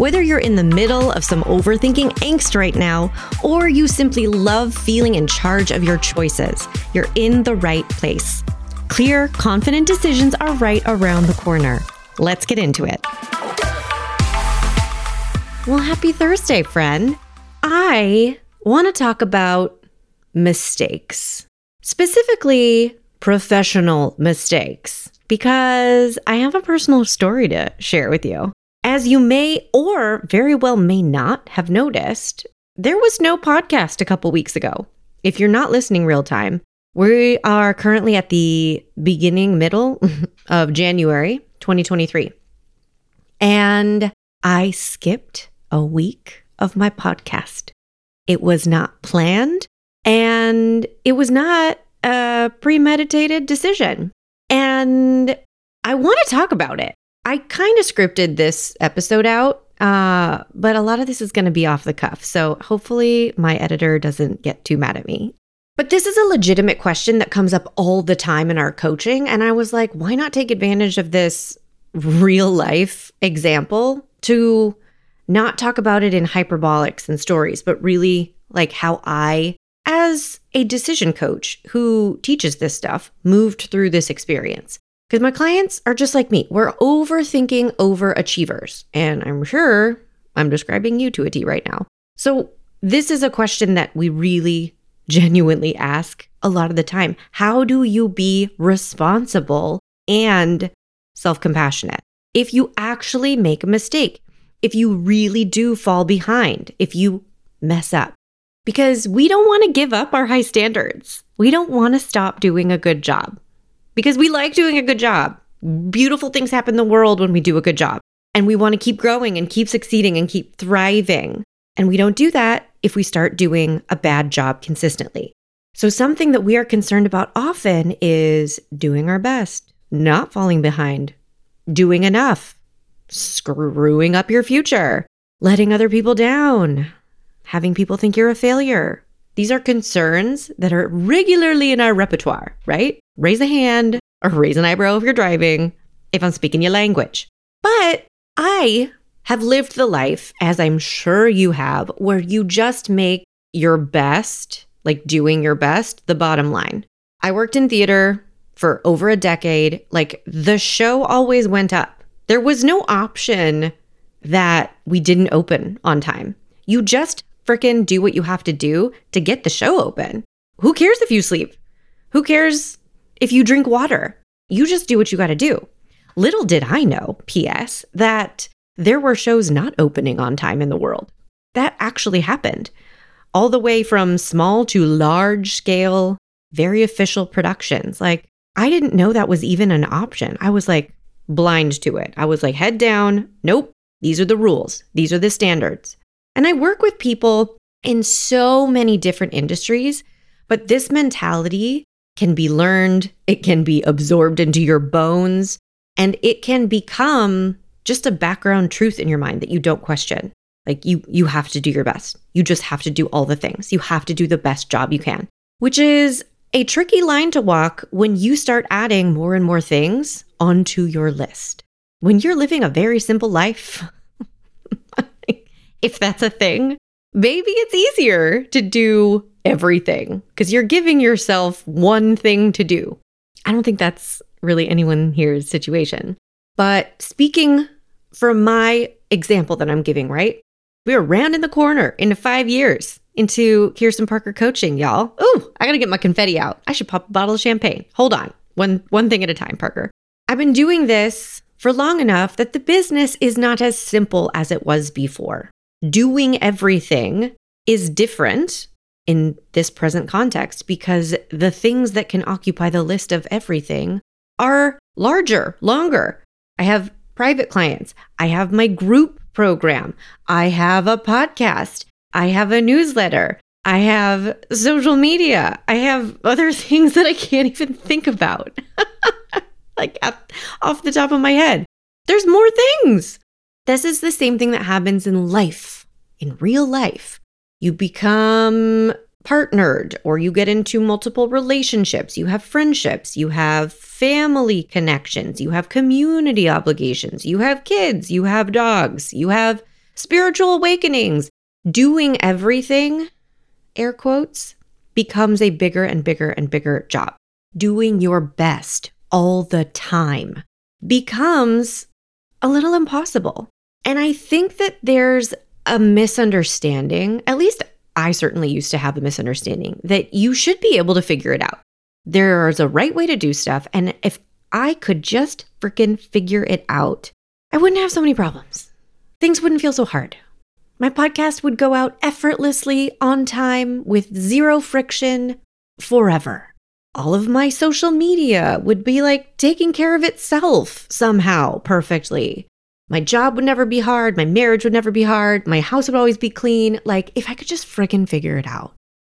Whether you're in the middle of some overthinking angst right now, or you simply love feeling in charge of your choices, you're in the right place. Clear, confident decisions are right around the corner. Let's get into it. Well, happy Thursday, friend. I want to talk about mistakes, specifically professional mistakes, because I have a personal story to share with you. As you may or very well may not have noticed, there was no podcast a couple weeks ago. If you're not listening real time, we are currently at the beginning, middle of January 2023. And I skipped a week of my podcast. It was not planned and it was not a premeditated decision. And I want to talk about it. I kind of scripted this episode out, uh, but a lot of this is going to be off the cuff. So hopefully my editor doesn't get too mad at me. But this is a legitimate question that comes up all the time in our coaching. And I was like, why not take advantage of this real life example to not talk about it in hyperbolics and stories, but really like how I, as a decision coach who teaches this stuff, moved through this experience. Because my clients are just like me. We're overthinking overachievers. And I'm sure I'm describing you to a T right now. So, this is a question that we really genuinely ask a lot of the time. How do you be responsible and self compassionate? If you actually make a mistake, if you really do fall behind, if you mess up, because we don't want to give up our high standards. We don't want to stop doing a good job because we like doing a good job. Beautiful things happen in the world when we do a good job. And we want to keep growing and keep succeeding and keep thriving. And we don't do that if we start doing a bad job consistently. So, something that we are concerned about often is doing our best, not falling behind, doing enough, screwing up your future, letting other people down, having people think you're a failure, these are concerns that are regularly in our repertoire, right? Raise a hand or raise an eyebrow if you're driving, if I'm speaking your language. But I have lived the life, as I'm sure you have, where you just make your best, like doing your best, the bottom line. I worked in theater for over a decade. Like the show always went up. There was no option that we didn't open on time. You just freaking do what you have to do to get the show open. Who cares if you sleep? Who cares if you drink water? You just do what you got to do. Little did I know, P.S., that there were shows not opening on time in the world. That actually happened. All the way from small to large scale, very official productions. Like, I didn't know that was even an option. I was like blind to it. I was like, head down. Nope. These are the rules, these are the standards. And I work with people in so many different industries, but this mentality can be learned, it can be absorbed into your bones, and it can become just a background truth in your mind that you don't question. Like you you have to do your best. You just have to do all the things. You have to do the best job you can, which is a tricky line to walk when you start adding more and more things onto your list. When you're living a very simple life, if that's a thing, maybe it's easier to do everything because you're giving yourself one thing to do. I don't think that's really anyone here's situation. But speaking from my example that I'm giving, right? We're rounding the corner into five years into Kirsten Parker coaching, y'all. Oh, I gotta get my confetti out. I should pop a bottle of champagne. Hold on. One one thing at a time, Parker. I've been doing this for long enough that the business is not as simple as it was before doing everything is different in this present context because the things that can occupy the list of everything are larger, longer. I have private clients, I have my group program, I have a podcast, I have a newsletter, I have social media. I have other things that I can't even think about. like off the top of my head. There's more things. This is the same thing that happens in life, in real life. You become partnered or you get into multiple relationships, you have friendships, you have family connections, you have community obligations, you have kids, you have dogs, you have spiritual awakenings. Doing everything, air quotes, becomes a bigger and bigger and bigger job. Doing your best all the time becomes a little impossible. And I think that there's a misunderstanding, at least I certainly used to have a misunderstanding, that you should be able to figure it out. There's a right way to do stuff. And if I could just freaking figure it out, I wouldn't have so many problems. Things wouldn't feel so hard. My podcast would go out effortlessly on time with zero friction forever all of my social media would be like taking care of itself somehow perfectly. My job would never be hard. My marriage would never be hard. My house would always be clean. Like, if I could just friggin' figure it out.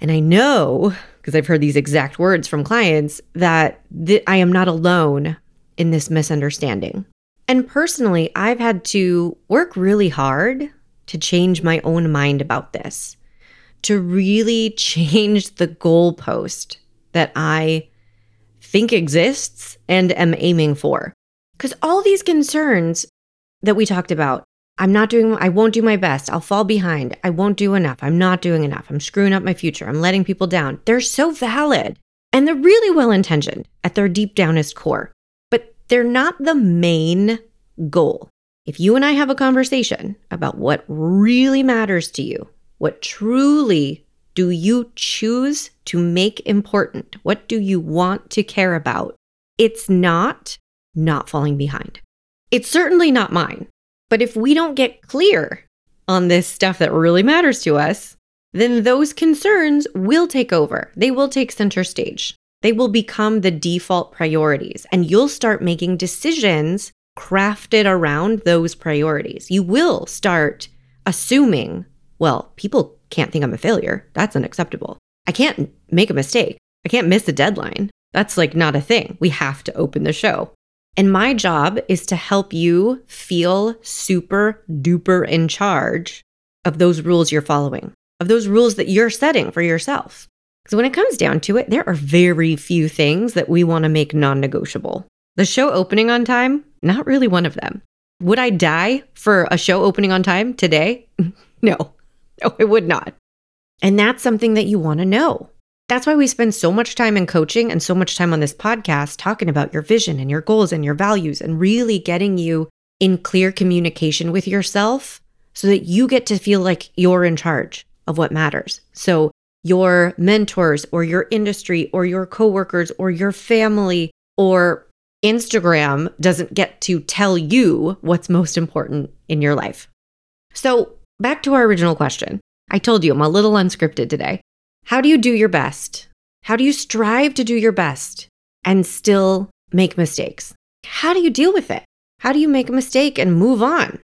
And I know, because I've heard these exact words from clients, that th- I am not alone in this misunderstanding. And personally, I've had to work really hard to change my own mind about this, to really change the goalpost that I think exists and am aiming for. Because all these concerns that we talked about, I'm not doing, I won't do my best. I'll fall behind. I won't do enough. I'm not doing enough. I'm screwing up my future. I'm letting people down. They're so valid and they're really well intentioned at their deep downest core, but they're not the main goal. If you and I have a conversation about what really matters to you, what truly do you choose to make important? What do you want to care about? It's not not falling behind. It's certainly not mine. But if we don't get clear on this stuff that really matters to us, then those concerns will take over. They will take center stage. They will become the default priorities, and you'll start making decisions crafted around those priorities. You will start assuming, well, people can't think I'm a failure. That's unacceptable. I can't make a mistake. I can't miss a deadline. That's like not a thing. We have to open the show. And my job is to help you feel super duper in charge of those rules you're following, of those rules that you're setting for yourself. Because when it comes down to it, there are very few things that we want to make non negotiable. The show opening on time, not really one of them. Would I die for a show opening on time today? no. No, it would not. And that's something that you want to know. That's why we spend so much time in coaching and so much time on this podcast talking about your vision and your goals and your values and really getting you in clear communication with yourself so that you get to feel like you're in charge of what matters. So your mentors or your industry or your coworkers or your family or Instagram doesn't get to tell you what's most important in your life. So back to our original question. I told you I'm a little unscripted today. How do you do your best? How do you strive to do your best and still make mistakes? How do you deal with it? How do you make a mistake and move on?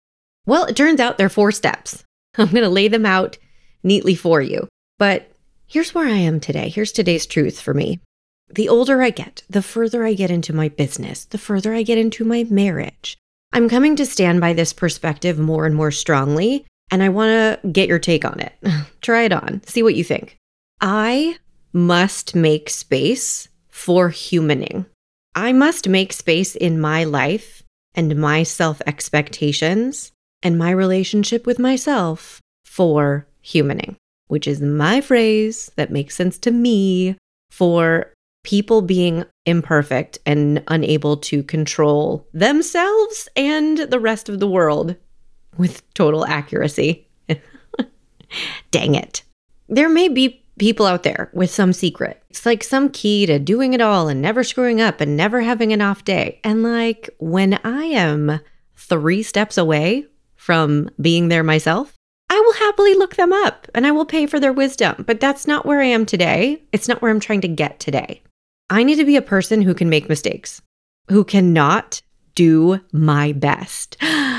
Well, it turns out there are four steps. I'm going to lay them out neatly for you. But here's where I am today. Here's today's truth for me. The older I get, the further I get into my business, the further I get into my marriage, I'm coming to stand by this perspective more and more strongly and I want to get your take on it. Try it on, see what you think. I must make space for humaning. I must make space in my life and my self expectations and my relationship with myself for humaning, which is my phrase that makes sense to me for people being imperfect and unable to control themselves and the rest of the world with total accuracy. Dang it. There may be people out there with some secret. It's like some key to doing it all and never screwing up and never having an off day. And like when I am three steps away from being there myself, I will happily look them up and I will pay for their wisdom. But that's not where I am today. It's not where I'm trying to get today. I need to be a person who can make mistakes, who cannot do my best.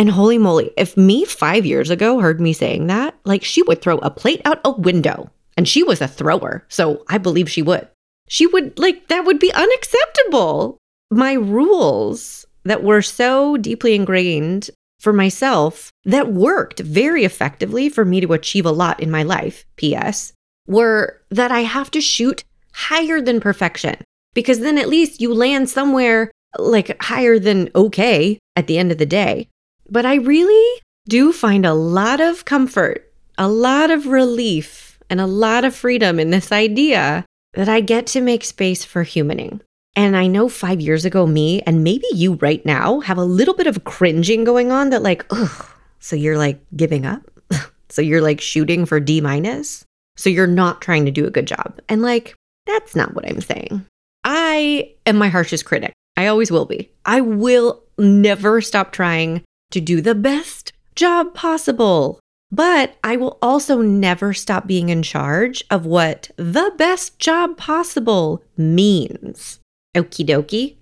And holy moly, if me five years ago heard me saying that, like she would throw a plate out a window. And she was a thrower. So I believe she would. She would, like, that would be unacceptable. My rules that were so deeply ingrained for myself that worked very effectively for me to achieve a lot in my life, P.S., were that I have to shoot higher than perfection because then at least you land somewhere like higher than okay at the end of the day. But I really do find a lot of comfort, a lot of relief, and a lot of freedom in this idea that I get to make space for humaning. And I know five years ago, me and maybe you right now have a little bit of cringing going on that, like, ugh, so you're like giving up? so you're like shooting for D minus? So you're not trying to do a good job. And like, that's not what I'm saying. I am my harshest critic. I always will be. I will never stop trying to do the best job possible. But I will also never stop being in charge of what the best job possible means. Okie dokie.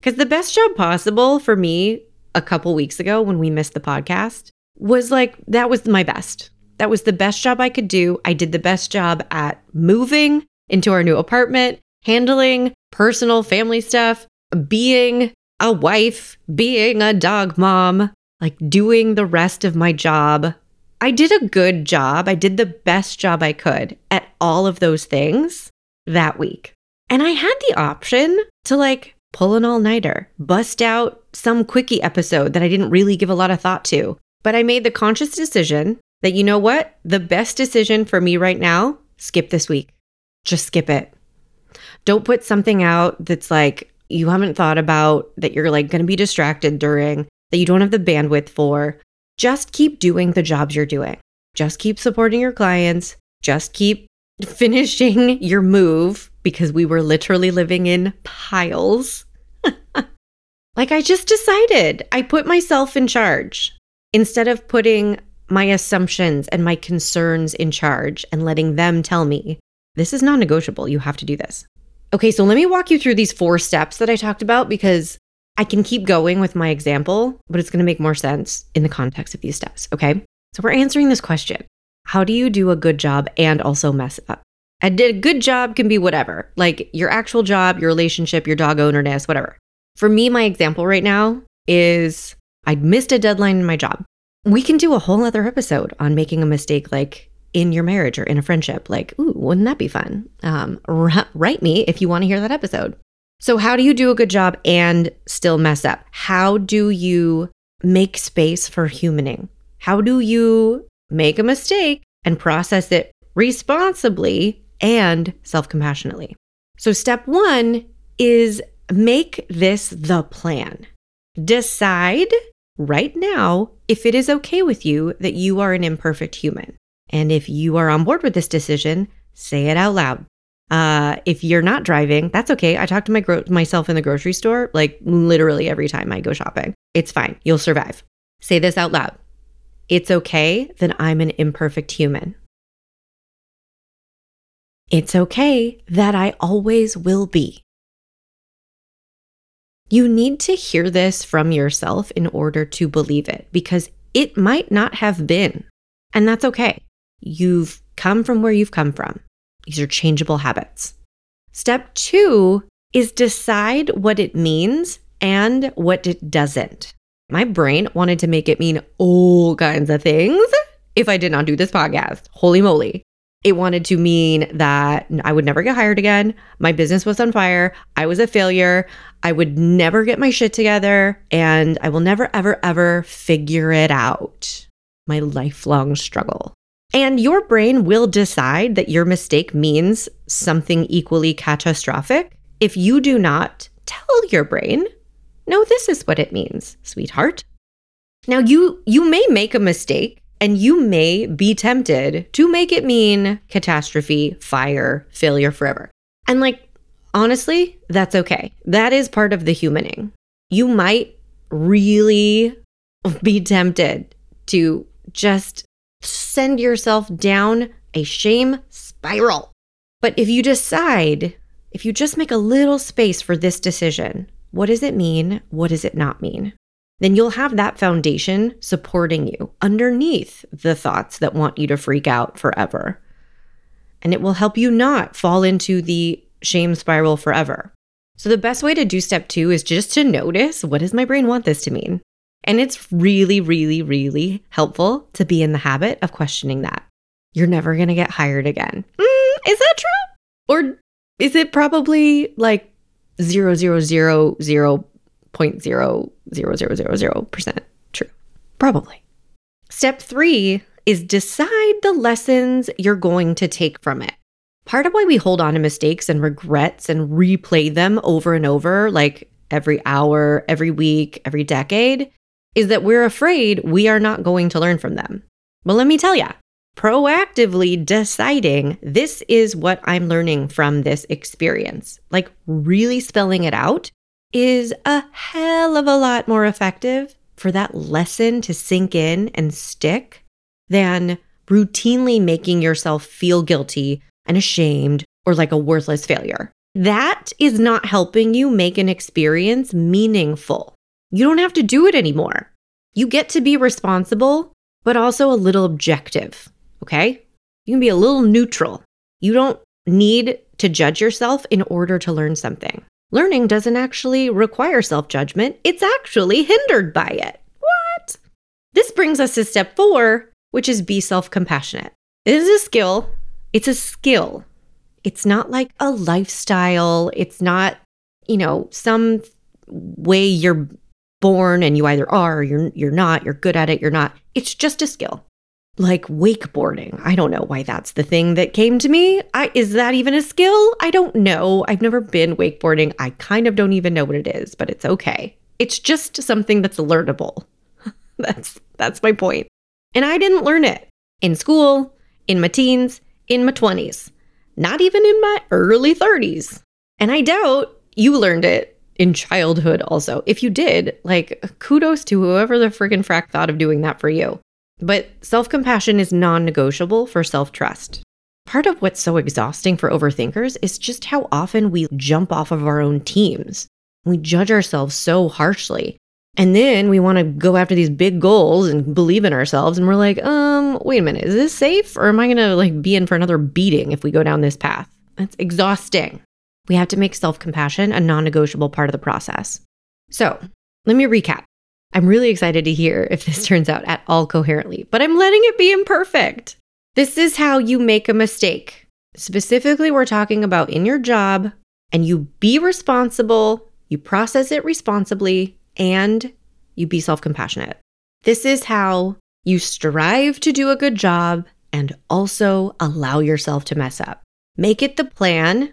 Because the best job possible for me a couple weeks ago when we missed the podcast was like, that was my best. That was the best job I could do. I did the best job at moving into our new apartment, handling personal family stuff, being a wife, being a dog mom, like doing the rest of my job. I did a good job. I did the best job I could at all of those things that week. And I had the option to like pull an all nighter, bust out some quickie episode that I didn't really give a lot of thought to. But I made the conscious decision that, you know what? The best decision for me right now, skip this week. Just skip it. Don't put something out that's like you haven't thought about, that you're like going to be distracted during, that you don't have the bandwidth for. Just keep doing the jobs you're doing. Just keep supporting your clients. Just keep finishing your move because we were literally living in piles. like, I just decided I put myself in charge instead of putting my assumptions and my concerns in charge and letting them tell me, this is non negotiable. You have to do this. Okay, so let me walk you through these four steps that I talked about because I can keep going with my example, but it's going to make more sense in the context of these steps. Okay. So we're answering this question How do you do a good job and also mess up? A good job can be whatever, like your actual job, your relationship, your dog ownerness, whatever. For me, my example right now is I missed a deadline in my job. We can do a whole other episode on making a mistake like in your marriage or in a friendship. Like, ooh, wouldn't that be fun? Um, r- write me if you want to hear that episode. So, how do you do a good job and still mess up? How do you make space for humaning? How do you make a mistake and process it responsibly and self compassionately. So, step one is make this the plan. Decide right now if it is okay with you that you are an imperfect human. And if you are on board with this decision, say it out loud. Uh, if you're not driving, that's okay. I talk to my gro- myself in the grocery store like literally every time I go shopping. It's fine. You'll survive. Say this out loud. It's okay that I'm an imperfect human. It's okay that I always will be. You need to hear this from yourself in order to believe it because it might not have been. And that's okay. You've come from where you've come from. These are changeable habits. Step two is decide what it means and what it doesn't. My brain wanted to make it mean all kinds of things if I did not do this podcast. Holy moly. It wanted to mean that I would never get hired again. My business was on fire. I was a failure. I would never get my shit together. And I will never, ever, ever figure it out. My lifelong struggle. And your brain will decide that your mistake means something equally catastrophic if you do not tell your brain, no, this is what it means, sweetheart. Now you you may make a mistake and you may be tempted to make it mean catastrophe, fire, failure forever. And like, honestly, that's okay. That is part of the humaning. You might really be tempted to just send yourself down a shame spiral. But if you decide, if you just make a little space for this decision, what does it mean? What does it not mean? then you'll have that foundation supporting you underneath the thoughts that want you to freak out forever. And it will help you not fall into the shame spiral forever. So, the best way to do step two is just to notice what does my brain want this to mean? And it's really, really, really helpful to be in the habit of questioning that. You're never going to get hired again. Mm, is that true? Or is it probably like zero zero zero zero point zero zero zero zero zero percent true? Probably. Step three is decide the lessons you're going to take from it. Part of why we hold on to mistakes and regrets and replay them over and over, like every hour, every week, every decade, is that we're afraid we are not going to learn from them. But let me tell you, proactively deciding this is what I'm learning from this experience, like really spelling it out, is a hell of a lot more effective for that lesson to sink in and stick than routinely making yourself feel guilty and ashamed or like a worthless failure. That is not helping you make an experience meaningful. You don't have to do it anymore. You get to be responsible, but also a little objective. Okay. You can be a little neutral. You don't need to judge yourself in order to learn something. Learning doesn't actually require self judgment, it's actually hindered by it. What? This brings us to step four, which is be self compassionate. It is a skill. It's a skill. It's not like a lifestyle. It's not, you know, some way you're born and you either are or you're you're not, you're good at it, you're not. It's just a skill like wakeboarding. I don't know why that's the thing that came to me. I is that even a skill? I don't know. I've never been wakeboarding. I kind of don't even know what it is, but it's okay. It's just something that's learnable. that's that's my point. And I didn't learn it in school, in my teens, in my 20s, not even in my early 30s. And I doubt you learned it in childhood also. If you did, like kudos to whoever the friggin' frack thought of doing that for you. But self compassion is non negotiable for self trust. Part of what's so exhausting for overthinkers is just how often we jump off of our own teams. We judge ourselves so harshly. And then we want to go after these big goals and believe in ourselves. And we're like, um, wait a minute, is this safe? Or am I going to like be in for another beating if we go down this path? That's exhausting. We have to make self compassion a non negotiable part of the process. So let me recap. I'm really excited to hear if this turns out at all coherently, but I'm letting it be imperfect. This is how you make a mistake. Specifically, we're talking about in your job, and you be responsible, you process it responsibly, and you be self compassionate. This is how you strive to do a good job and also allow yourself to mess up. Make it the plan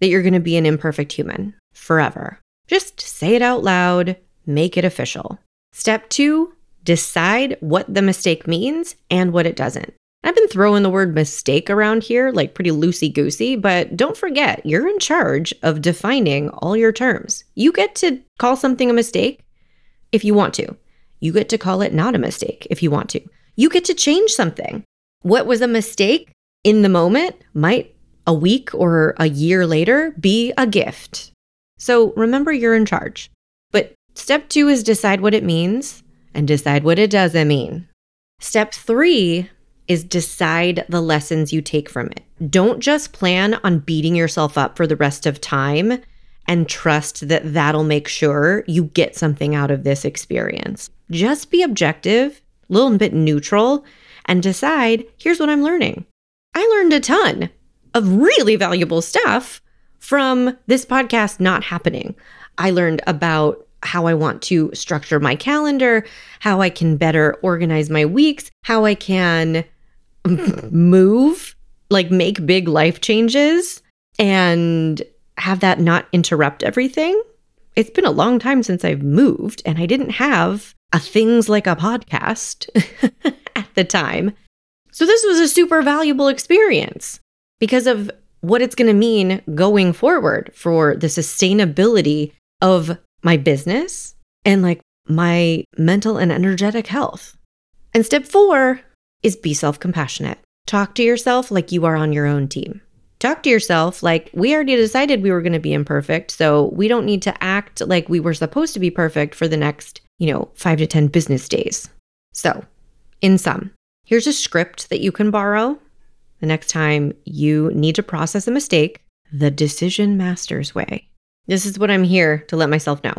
that you're going to be an imperfect human forever. Just say it out loud, make it official. Step two, decide what the mistake means and what it doesn't. I've been throwing the word mistake around here like pretty loosey goosey, but don't forget, you're in charge of defining all your terms. You get to call something a mistake if you want to. You get to call it not a mistake if you want to. You get to change something. What was a mistake in the moment might a week or a year later be a gift. So remember, you're in charge. But Step two is decide what it means and decide what it doesn't mean. Step three is decide the lessons you take from it. Don't just plan on beating yourself up for the rest of time and trust that that'll make sure you get something out of this experience. Just be objective, a little bit neutral, and decide here's what I'm learning. I learned a ton of really valuable stuff from this podcast not happening. I learned about how I want to structure my calendar, how I can better organize my weeks, how I can move, like make big life changes and have that not interrupt everything. It's been a long time since I've moved and I didn't have a things like a podcast at the time. So this was a super valuable experience because of what it's going to mean going forward for the sustainability of my business and like my mental and energetic health. And step four is be self compassionate. Talk to yourself like you are on your own team. Talk to yourself like we already decided we were going to be imperfect, so we don't need to act like we were supposed to be perfect for the next you know, five to 10 business days. So, in sum, here's a script that you can borrow the next time you need to process a mistake the decision master's way. This is what I'm here to let myself know.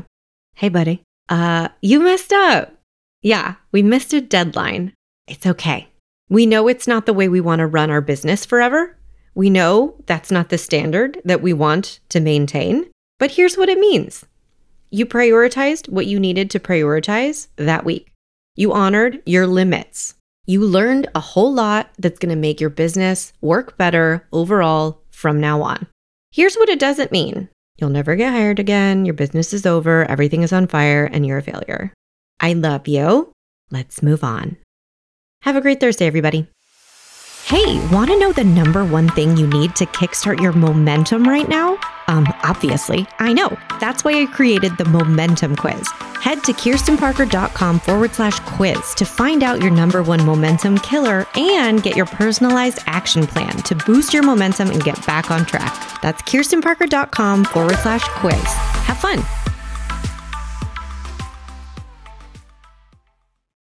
Hey, buddy, uh, you messed up. Yeah, we missed a deadline. It's okay. We know it's not the way we want to run our business forever. We know that's not the standard that we want to maintain. But here's what it means you prioritized what you needed to prioritize that week. You honored your limits. You learned a whole lot that's going to make your business work better overall from now on. Here's what it doesn't mean you'll never get hired again, your business is over, everything is on fire, and you're a failure. I love you. Let's move on. Have a great Thursday, everybody. Hey, want to know the number one thing you need to kickstart your momentum right now? Um, obviously, I know. That's why I created the Momentum Quiz. Head to kirstenparker.com forward slash quiz to find out your number one momentum killer and get your personalized action plan to boost your momentum and get back on track. That's kirstenparker.com forward slash quiz. Have fun.